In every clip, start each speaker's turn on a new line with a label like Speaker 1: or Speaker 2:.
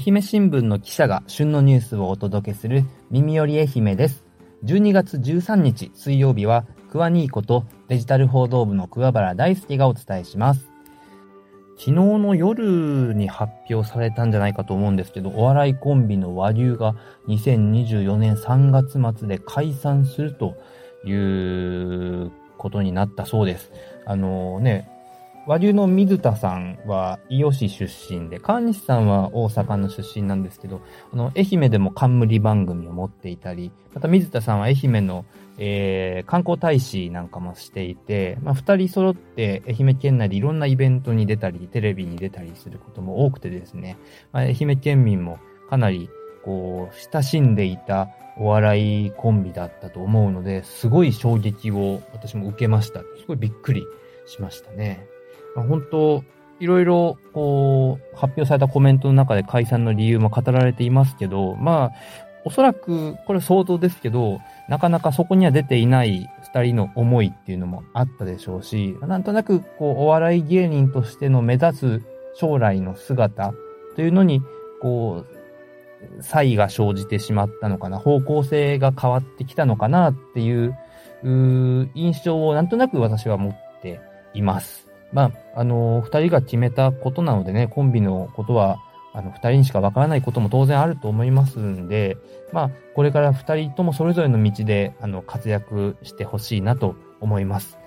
Speaker 1: 愛媛新聞の記者が旬のニュースをお届けする耳より愛媛です。12月13日水曜日は、クワニーコとデジタル報道部の桑原大輔がお伝えします。昨日の夜に発表されたんじゃないかと思うんですけど、お笑いコンビの和流が2024年3月末で解散するということになったそうです。あのね、和流の水田さんは伊予市出身で、川西さんは大阪の出身なんですけど、あの、愛媛でも冠番組を持っていたり、また水田さんは愛媛の、えー、観光大使なんかもしていて、まあ、二人揃って愛媛県内でいろんなイベントに出たり、テレビに出たりすることも多くてですね、まあ、愛媛県民もかなり、こう、親しんでいたお笑いコンビだったと思うので、すごい衝撃を私も受けました。すごいびっくりしましたね。本当、いろいろ、こう、発表されたコメントの中で解散の理由も語られていますけど、まあ、おそらく、これ想像ですけど、なかなかそこには出ていない二人の思いっていうのもあったでしょうし、なんとなく、こう、お笑い芸人としての目指す将来の姿というのに、こう、差異が生じてしまったのかな、方向性が変わってきたのかなっていう、う印象をなんとなく私は持っています。まあ、あの、二人が決めたことなのでね、コンビのことは、あの、二人にしかわからないことも当然あると思いますんで、まあ、これから二人ともそれぞれの道で、あの、活躍してほしいなと思います。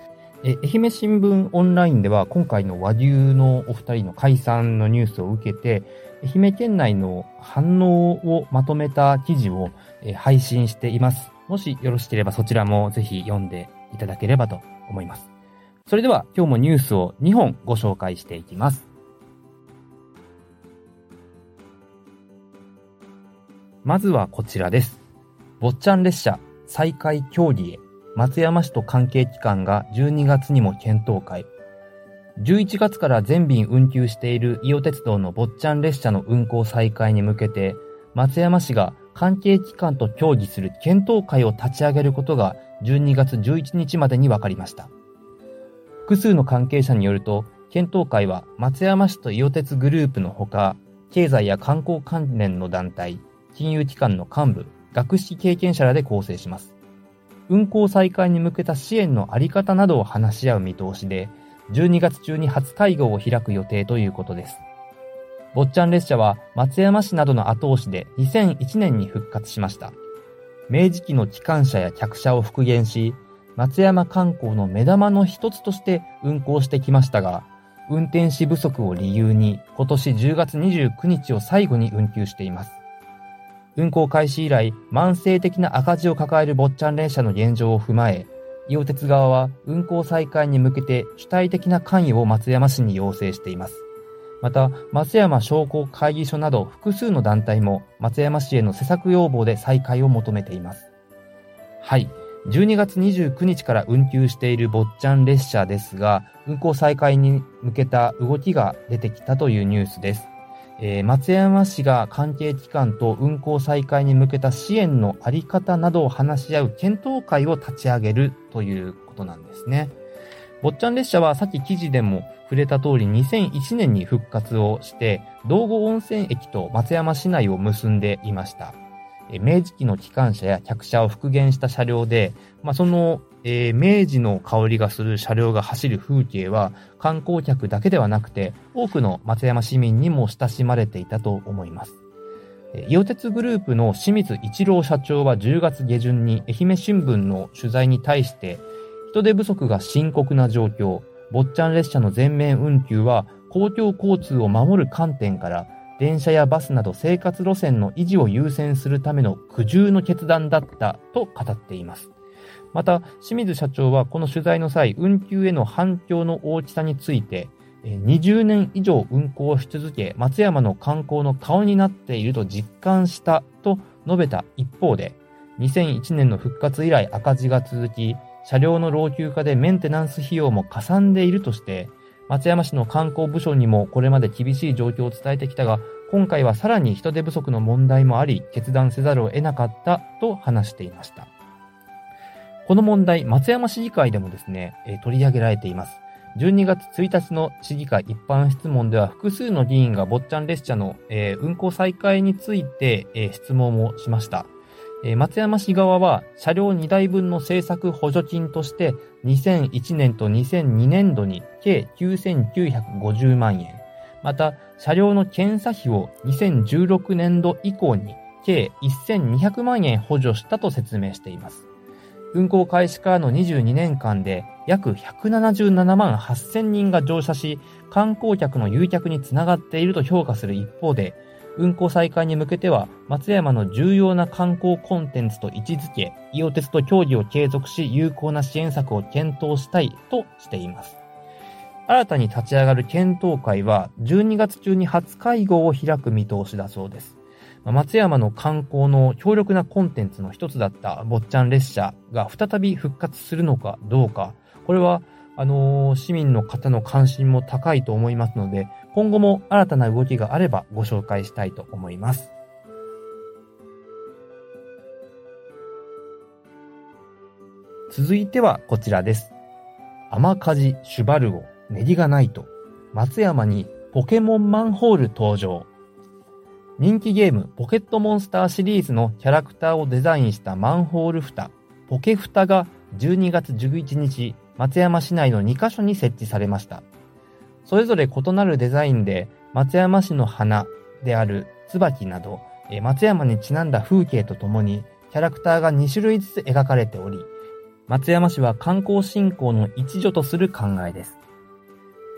Speaker 1: え、愛媛新聞オンラインでは、今回の和牛のお二人の解散のニュースを受けて、愛媛県内の反応をまとめた記事を、配信しています。もしよろしければそちらもぜひ読んでいただければと思います。それでは今日もニュースを2本ご紹介していきます。まずはこちらです。坊ちゃん列車再開協議へ松山市と関係機関が12月にも検討会。11月から全便運休している伊予鉄道の坊ちゃん列車の運行再開に向けて、松山市が関係機関と協議する検討会を立ち上げることが12月11日までに分かりました。複数の関係者によると、検討会は松山市と伊予鉄グループのほか、経済や観光関連の団体、金融機関の幹部、学識経験者らで構成します。運行再開に向けた支援のあり方などを話し合う見通しで、12月中に初会合を開く予定ということです。坊ちゃん列車は松山市などの後押しで2001年に復活しました。明治期の機関車や客車を復元し、松山観光の目玉の一つとして運行してきましたが、運転士不足を理由に今年10月29日を最後に運休しています。運行開始以来、慢性的な赤字を抱える坊ちゃん連車の現状を踏まえ、伊予鉄側は運行再開に向けて主体的な関与を松山市に要請しています。また、松山商工会議所など複数の団体も松山市への施策要望で再開を求めています。はい。12月29日から運休している坊ちゃん列車ですが、運行再開に向けた動きが出てきたというニュースです。えー、松山市が関係機関と運行再開に向けた支援のあり方などを話し合う検討会を立ち上げるということなんですね。坊ちゃん列車はさっき記事でも触れた通り2001年に復活をして、道後温泉駅と松山市内を結んでいました。明治期の機関車や客車を復元した車両で、まあ、その、えー、明治の香りがする車両が走る風景は観光客だけではなくて多くの松山市民にも親しまれていたと思います。伊予鉄グループの清水一郎社長は10月下旬に愛媛新聞の取材に対して人手不足が深刻な状況、坊ちゃん列車の全面運休は公共交通を守る観点から電車やバスなど生活路線の維持を優先するための苦渋の決断だったと語っています。また、清水社長はこの取材の際、運休への反響の大きさについて、20年以上運行し続け、松山の観光の顔になっていると実感したと述べた一方で、2001年の復活以来赤字が続き、車両の老朽化でメンテナンス費用もかさんでいるとして、松山市の観光部署にもこれまで厳しい状況を伝えてきたが、今回はさらに人手不足の問題もあり、決断せざるを得なかったと話していました。この問題、松山市議会でもですね、え取り上げられています。12月1日の市議会一般質問では複数の議員が坊ちゃん列車の、え、運行再開について、え、質問をしました。え松山市側は車両2台分の政策補助金として2001年と2002年度に計9950万円。また、車両の検査費を2016年度以降に計1200万円補助したと説明しています。運行開始からの22年間で約177万8000人が乗車し、観光客の誘客につながっていると評価する一方で、運行再開に向けては、松山の重要な観光コンテンツと位置づけ、伊予鉄と協議を継続し、有効な支援策を検討したいとしています。新たに立ち上がる検討会は、12月中に初会合を開く見通しだそうです。松山の観光の強力なコンテンツの一つだった坊ちゃん列車が再び復活するのかどうか、これは、あのー、市民の方の関心も高いと思いますので、今後も新たな動きがあればご紹介したいと思います。続いてはこちらです。天火事シュバルゴ、ネギがないと、松山にポケモンマンホール登場。人気ゲームポケットモンスターシリーズのキャラクターをデザインしたマンホール蓋、ポケフタが12月11日、松山市内の2カ所に設置されました。それぞれ異なるデザインで、松山市の花である椿など、松山にちなんだ風景とともに、キャラクターが2種類ずつ描かれており、松山市は観光振興の一助とする考えです。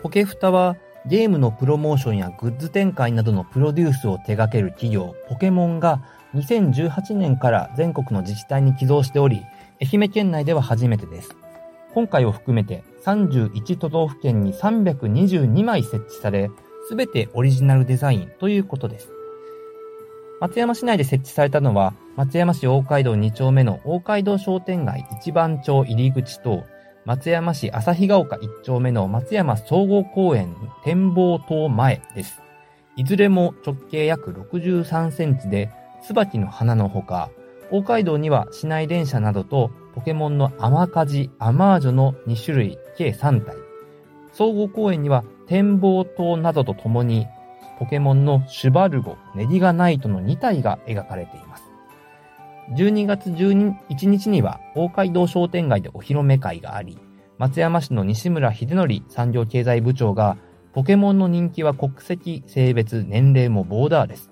Speaker 1: ポケフタはゲームのプロモーションやグッズ展開などのプロデュースを手掛ける企業、ポケモンが2018年から全国の自治体に寄贈しており、愛媛県内では初めてです。今回を含めて31都道府県に322枚設置され、すべてオリジナルデザインということです。松山市内で設置されたのは、松山市大街道2丁目の大街道商店街一番町入り口と、松山市旭ヶ丘1丁目の松山総合公園展望塔前です。いずれも直径約63センチで、椿の花のほか、大街道には市内電車などとポケモンのアマカジ、アマージョの2種類、計3体。総合公園には展望塔などとともに、ポケモンのシュバルゴ、ネディガナイトの2体が描かれています。12月12日には大街道商店街でお披露目会があり、松山市の西村秀則産業経済部長が、ポケモンの人気は国籍、性別、年齢もボーダーです。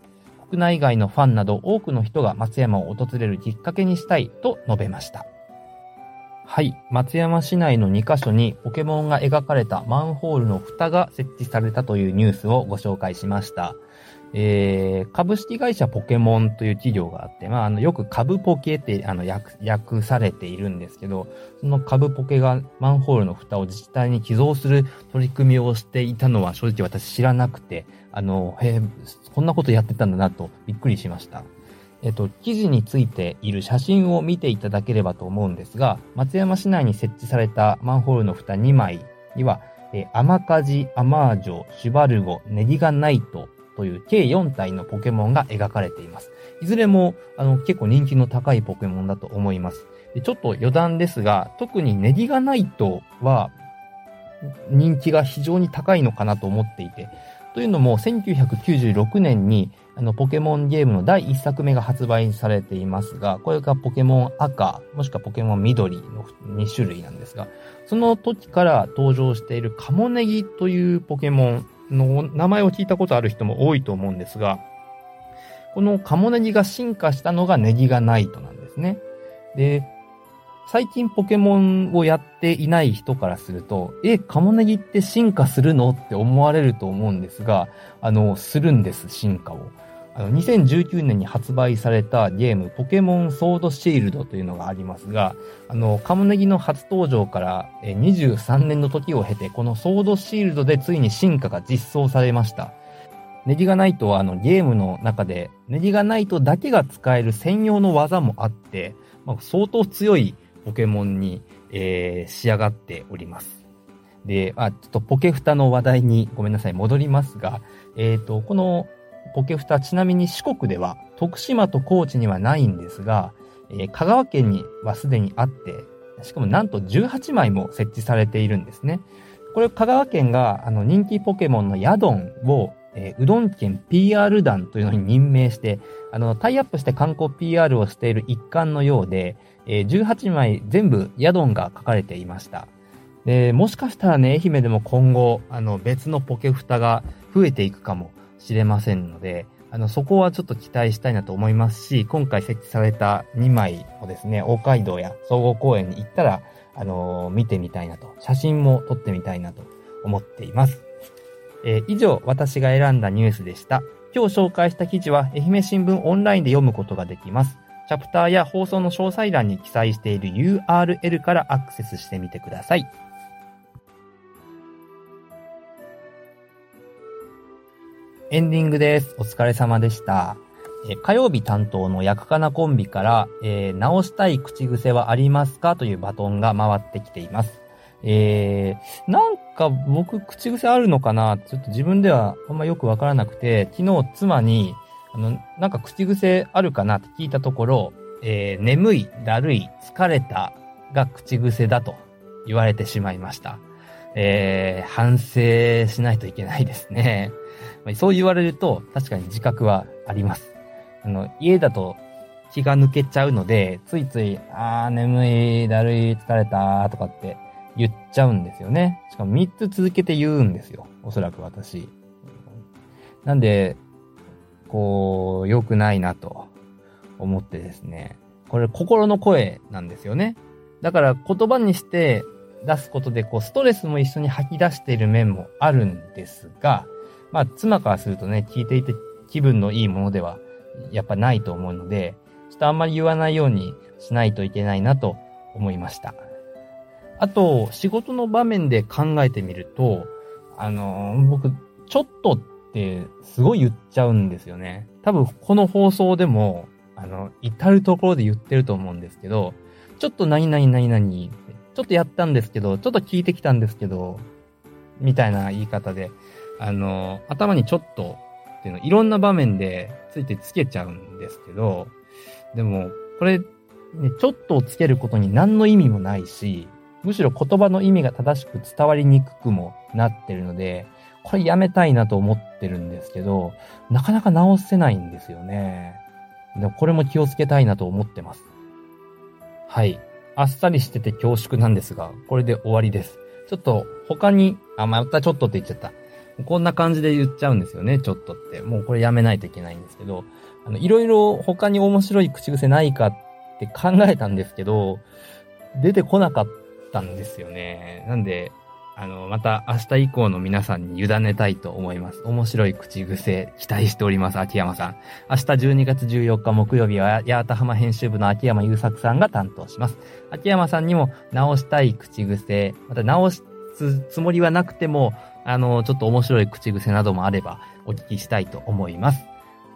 Speaker 1: 国内外のファンなど多くの人が松山を訪れるきっかけにしたいと述べました。はい。松山市内の2カ所にポケモンが描かれたマンホールの蓋が設置されたというニュースをご紹介しました。えー、株式会社ポケモンという企業があって、まあ、あの、よく株ポケってあの訳、訳されているんですけど、その株ポケがマンホールの蓋を自治体に寄贈する取り組みをしていたのは正直私知らなくて、あの、へこんなことやってたんだなとびっくりしました。えっと、記事についている写真を見ていただければと思うんですが、松山市内に設置されたマンホールの蓋2枚には、えアマカジ、アマージョ、シュバルゴ、ネギガナイトという計4体のポケモンが描かれています。いずれも、あの、結構人気の高いポケモンだと思います。でちょっと余談ですが、特にネギガナイトは、人気が非常に高いのかなと思っていて、というのも、1996年に、あの、ポケモンゲームの第1作目が発売されていますが、これがポケモン赤、もしくはポケモン緑の2種類なんですが、その時から登場しているカモネギというポケモンの名前を聞いたことある人も多いと思うんですが、このカモネギが進化したのがネギがナイトなんですね。で、最近ポケモンをやっていない人からすると、え、カモネギって進化するの？って思われると思うんですが、あの、するんです、進化を。あの、2019年に発売されたゲーム、ポケモンソードシールドというのがありますが、あの、カモネギの初登場から23年の時を経て、このソードシールドでついに進化が実装されました。ネギガナイトはあのゲームの中で、ネギガナイトだけが使える専用の技もあって、まあ、相当強いポケモンに、えー、仕上がっております。で、あ、ちょっとポケフタの話題にごめんなさい、戻りますが、えっ、ー、と、このポケフタ、ちなみに四国では、徳島と高知にはないんですが、えー、香川県にはすでにあって、しかもなんと18枚も設置されているんですね。これ香川県があの人気ポケモンのヤドンを、えー、うどん県 PR 団というのに任命して、あの、タイアップして観光 PR をしている一環のようで、えー、18枚全部ヤドンが書かれていました。で、もしかしたらね、愛媛でも今後、あの、別のポケフタが増えていくかもしれませんので、あの、そこはちょっと期待したいなと思いますし、今回設置された2枚をですね、大街道や総合公園に行ったら、あのー、見てみたいなと、写真も撮ってみたいなと思っています。えー、以上、私が選んだニュースでした。今日紹介した記事は、愛媛新聞オンラインで読むことができます。チャプターや放送の詳細欄に記載している URL からアクセスしてみてください。エンディングです。お疲れ様でした。え火曜日担当の役かなコンビから、えー、直したい口癖はありますか？というバトンが回ってきています。えー、なんか僕口癖あるのかな？ちょっと自分ではあんまよくわからなくて、昨日妻に、あの、なんか口癖あるかな？って聞いたところ、えー、眠い、だるい、疲れたが口癖だと言われてしまいました。えー、反省しないといけないですね。そう言われると、確かに自覚はあります。あの、家だと気が抜けちゃうので、ついつい、あー、眠い、だるい、疲れた、とかって言っちゃうんですよね。しかも3つ続けて言うんですよ。おそらく私。なんで、こう、良くないなと思ってですね。これ心の声なんですよね。だから言葉にして出すことで、こう、ストレスも一緒に吐き出している面もあるんですが、まあ、妻からするとね、聞いていて気分のいいものでは、やっぱないと思うので、ちょっとあんまり言わないようにしないといけないなと思いました。あと、仕事の場面で考えてみると、あのー、僕、ちょっとってすごい言っちゃうんですよね。多分、この放送でも、あの、至るところで言ってると思うんですけど、ちょっと何々何々、ちょっとやったんですけど、ちょっと聞いてきたんですけど、みたいな言い方で、あの、頭にちょっとっていうの、いろんな場面でついてつけちゃうんですけど、でも、これ、ね、ちょっとをつけることに何の意味もないし、むしろ言葉の意味が正しく伝わりにくくもなってるので、これやめたいなと思ってるんですけど、なかなか直せないんですよね。でもこれも気をつけたいなと思ってます。はい。あっさりしてて恐縮なんですが、これで終わりです。ちょっと他に、あ、またちょっとって言っちゃった。こんな感じで言っちゃうんですよね、ちょっとって。もうこれやめないといけないんですけど、あの、いろいろ他に面白い口癖ないかって考えたんですけど、出てこなかったんですよね。なんで、あの、また明日以降の皆さんに委ねたいと思います。面白い口癖期待しております、秋山さん。明日12月14日木曜日は、八幡浜編集部の秋山優作さんが担当します。秋山さんにも直したい口癖、また直すつもりはなくても、あの、ちょっと面白い口癖などもあればお聞きしたいと思います。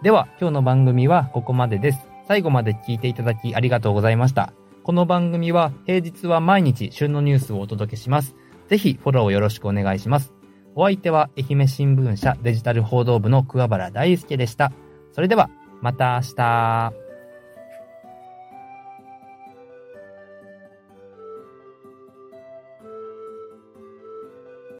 Speaker 1: では、今日の番組はここまでです。最後まで聞いていただきありがとうございました。この番組は平日は毎日旬のニュースをお届けします。ぜひフォローよろしくお願いします。お相手は愛媛新聞社デジタル報道部の桑原大輔でした。それでは、また明日。